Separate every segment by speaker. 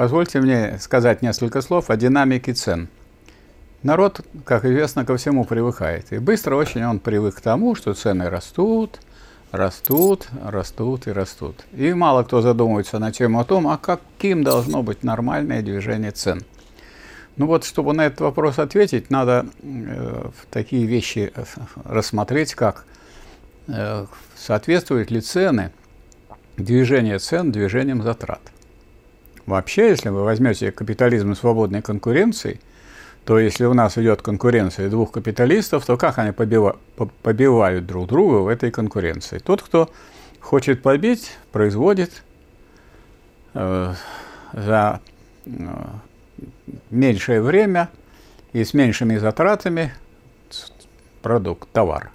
Speaker 1: позвольте мне сказать несколько слов о динамике цен. Народ, как известно, ко всему привыкает. И быстро очень он привык к тому, что цены растут, растут, растут и растут. И мало кто задумывается на тему о том, а каким должно быть нормальное движение цен. Ну вот, чтобы на этот вопрос ответить, надо э, такие вещи э, рассмотреть, как э, соответствуют ли цены, движение цен движением затрат. Вообще, если вы возьмете капитализм свободной конкуренции, то если у нас идет конкуренция двух капиталистов, то как они побива, побивают друг друга в этой конкуренции? Тот, кто хочет побить, производит э, за э, меньшее время и с меньшими затратами продукт, товар.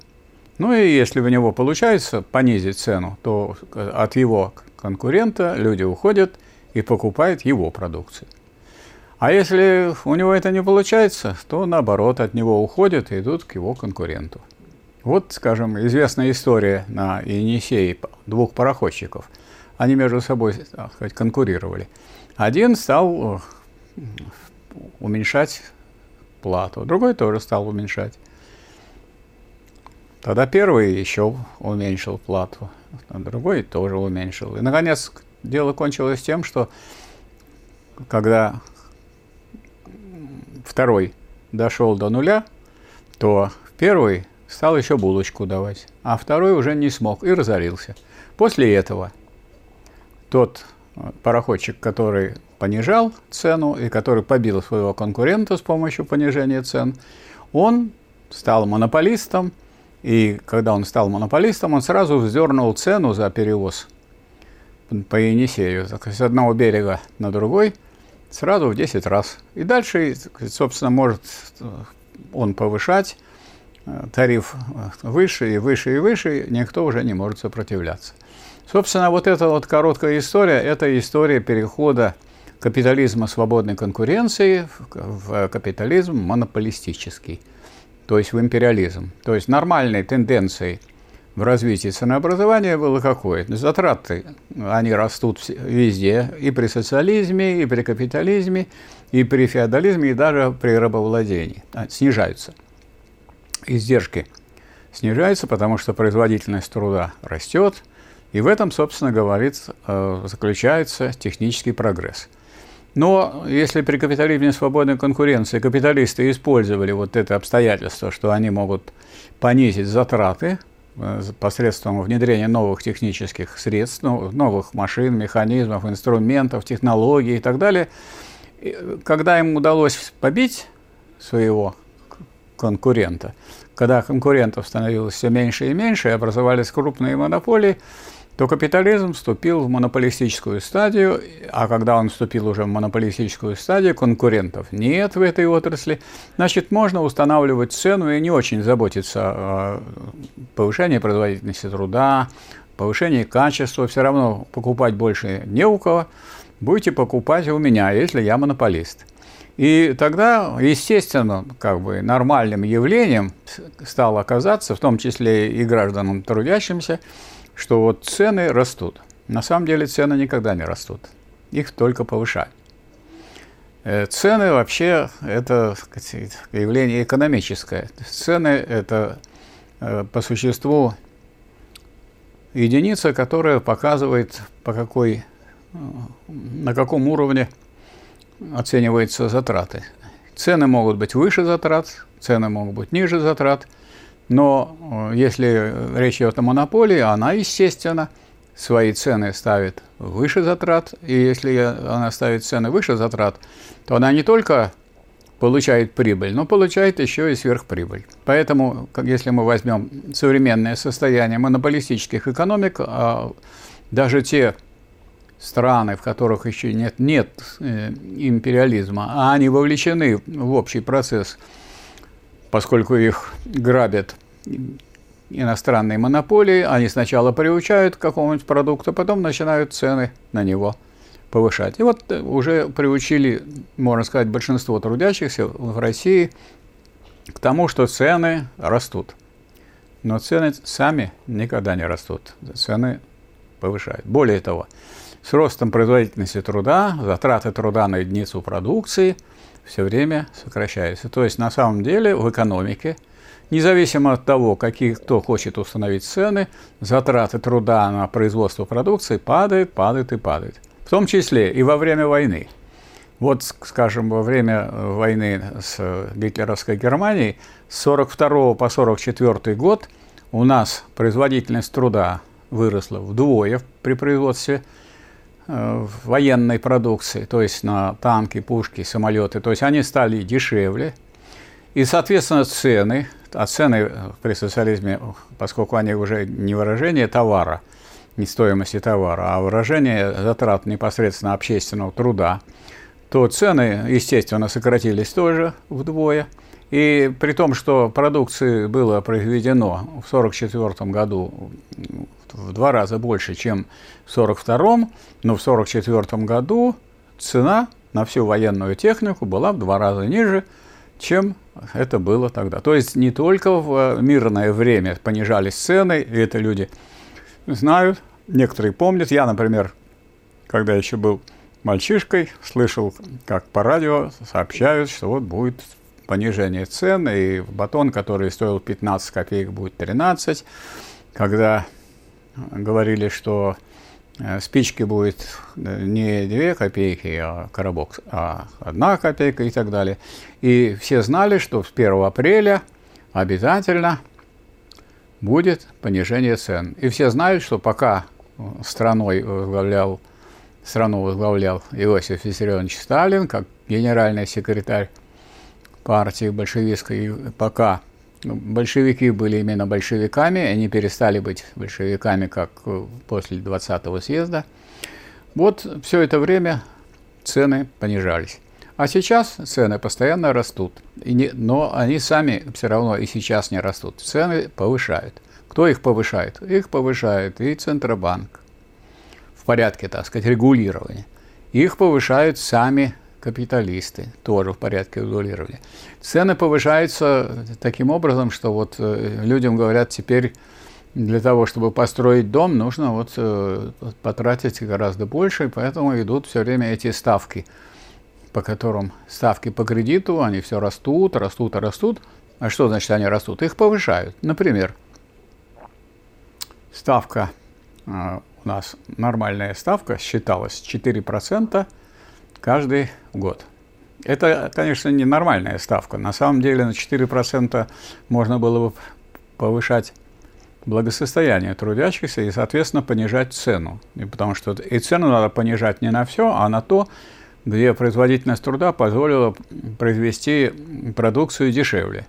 Speaker 1: Ну и если у него получается понизить цену, то от его конкурента люди уходят и покупают его продукцию. А если у него это не получается, то наоборот от него уходят и идут к его конкуренту. Вот, скажем, известная история на Енисее двух пароходчиков. Они между собой так сказать, конкурировали. Один стал э, уменьшать плату, другой тоже стал уменьшать. Тогда первый еще уменьшил плату, а другой тоже уменьшил. И, наконец, дело кончилось тем, что когда второй дошел до нуля, то первый стал еще булочку давать, а второй уже не смог и разорился. После этого тот э, пароходчик, который понижал цену и который побил своего конкурента с помощью понижения цен, он стал монополистом, и когда он стал монополистом, он сразу вздернул цену за перевоз по Енисею, с одного берега на другой – сразу в 10 раз. И дальше, собственно, может э, он повышать э, тариф э, выше и выше и выше, никто уже не может сопротивляться. Собственно, вот эта вот короткая история – это история перехода капитализма свободной конкуренции в капитализм монополистический, то есть в империализм. То есть нормальной тенденцией – в развитии ценообразования было какое? Затраты, они растут везде, и при социализме, и при капитализме, и при феодализме, и даже при рабовладении. А, снижаются. Издержки снижаются, потому что производительность труда растет, и в этом, собственно, говорит, э, заключается технический прогресс. Но если при капитализме свободной конкуренции капиталисты использовали вот это обстоятельство, что они могут понизить затраты посредством внедрения новых технических средств, ну, новых машин, механизмов, инструментов, технологий и так далее. Когда им удалось побить своего конкурента, когда конкурентов становилось все меньше и меньше, и образовались крупные монополии, то капитализм вступил в монополистическую стадию, а когда он вступил уже в монополистическую стадию, конкурентов нет в этой отрасли, значит, можно устанавливать цену и не очень заботиться о повышении производительности труда, повышении качества, все равно покупать больше не у кого, будете покупать у меня, если я монополист. И тогда, естественно, как бы нормальным явлением стало оказаться, в том числе и гражданам трудящимся, что вот цены растут. На самом деле цены никогда не растут, их только повышают. Э, цены вообще это явление экономическое. Цены это э, по существу единица, которая показывает, по какой, на каком уровне оцениваются затраты. Цены могут быть выше затрат, цены могут быть ниже затрат – но э, если речь идет о монополии, она, естественно, свои цены ставит выше затрат. И если она ставит цены выше затрат, то она не только получает прибыль, но получает еще и сверхприбыль. Поэтому, если мы возьмем современное состояние монополистических экономик, а даже те страны, в которых еще нет, нет э, империализма, а они вовлечены в общий процесс поскольку их грабят иностранные монополии, они сначала приучают к какому-нибудь продукту, потом начинают цены на него повышать. И вот уже приучили, можно сказать, большинство трудящихся в России к тому, что цены растут. Но цены сами никогда не растут, цены повышают. Более того, с ростом производительности труда, затраты труда на единицу продукции все время сокращаются. То есть на самом деле в экономике, независимо от того, какие, кто хочет установить цены, затраты труда на производство продукции падают, падают и падают. В том числе и во время войны. Вот, скажем, во время войны с гитлеровской Германией с 42 по 44 год у нас производительность труда выросла вдвое при производстве э, военной продукции, то есть на танки, пушки, самолеты. То есть они стали дешевле. И, соответственно, цены, а цены при социализме, поскольку они уже не выражение товара, не стоимости товара, а выражение затрат непосредственно общественного труда, то цены, естественно, сократились тоже вдвое. И при том, что продукции было произведено в 1944 году в два раза больше, чем в 1942, но в 1944 году цена на всю военную технику была в два раза ниже, чем это было тогда. То есть не только в мирное время понижались цены, и это люди знают, некоторые помнят. Я, например, когда еще был мальчишкой, слышал, как по радио сообщают, что вот будет понижение цен, и батон, который стоил 15 копеек, будет 13. Когда говорили, что э, спички будет э, не 2 копейки, а коробок, а 1 копейка и так далее. И все знали, что с 1 апреля обязательно будет понижение цен. И все знают, что пока страной возглавлял, страну возглавлял Иосиф Виссарионович Сталин, как генеральный секретарь партии большевистской, пока большевики были именно большевиками, они перестали быть большевиками, как э, после 20-го съезда. Вот все это время цены понижались. А сейчас цены постоянно растут, и не, но они сами все равно и сейчас не растут. Цены повышают. Кто их повышает? Их повышает и Центробанк в порядке, так сказать, регулирования. Их повышают сами капиталисты, тоже в порядке регулирования. Цены повышаются таким образом, что вот э, людям говорят, теперь для того, чтобы построить дом, нужно вот э, потратить гораздо больше, и поэтому идут все время эти ставки, по которым ставки по кредиту, они все растут, растут растут. А что значит они растут? Их повышают. Например, ставка, э, у нас нормальная ставка считалась 4% каждый год. Это, конечно, не нормальная ставка. На самом деле на 4% можно было бы повышать благосостояние трудящихся и, соответственно, понижать цену. И потому что и цену надо понижать не на все, а на то, где производительность труда позволила произвести продукцию дешевле.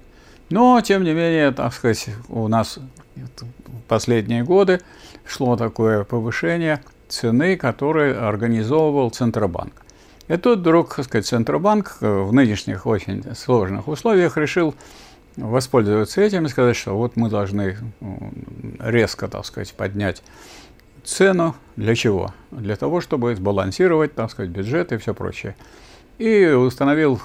Speaker 1: Но, тем не менее, так сказать, у нас в последние годы шло такое повышение цены, которое организовывал Центробанк. И тут вдруг, так сказать, Центробанк э, в нынешних очень сложных условиях решил воспользоваться этим и сказать, что вот мы должны резко, так сказать, поднять цену. Для чего? Для того, чтобы сбалансировать, так сказать, бюджет и все прочее. И установил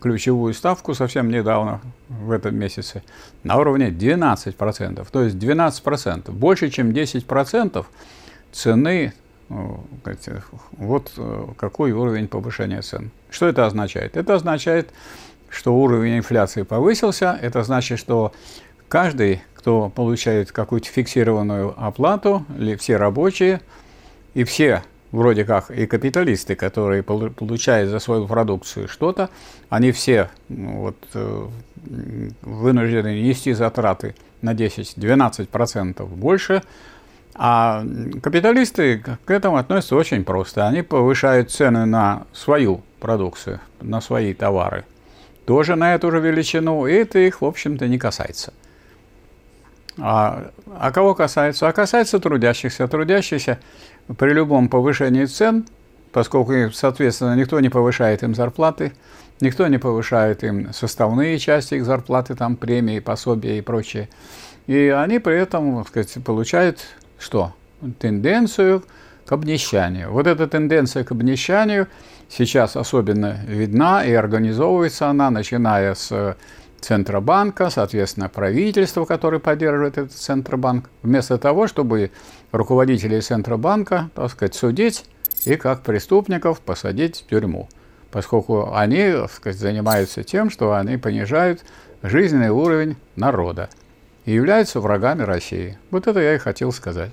Speaker 1: ключевую ставку совсем недавно, в этом месяце, на уровне 12%. То есть 12%, больше, чем 10% цены вот э, какой уровень повышения цен. Что это означает? Это означает, что уровень инфляции повысился, это значит, что каждый, кто получает какую-то фиксированную оплату, или все рабочие, и все вроде как и капиталисты, которые получают за свою продукцию что-то, они все ну, вот, э, вынуждены нести затраты на 10-12% больше, а капиталисты к этому относятся очень просто. Они повышают цены на свою продукцию, на свои товары. Тоже на эту же величину, и это их, в общем-то, не касается. А, а кого касается? А касается трудящихся. Трудящихся при любом повышении цен, поскольку, соответственно, никто не повышает им зарплаты, никто не повышает им составные части их зарплаты, там премии, пособия и прочее. И они при этом, так сказать, получают что? Тенденцию к обнищанию. Вот эта тенденция к обнищанию сейчас особенно видна и организовывается она, начиная с Центробанка, соответственно, правительство, которое поддерживает этот Центробанк, вместо того, чтобы руководителей Центробанка, так сказать, судить и как преступников посадить в тюрьму, поскольку они, так сказать, занимаются тем, что они понижают жизненный уровень народа и являются врагами России. Вот это я и хотел сказать.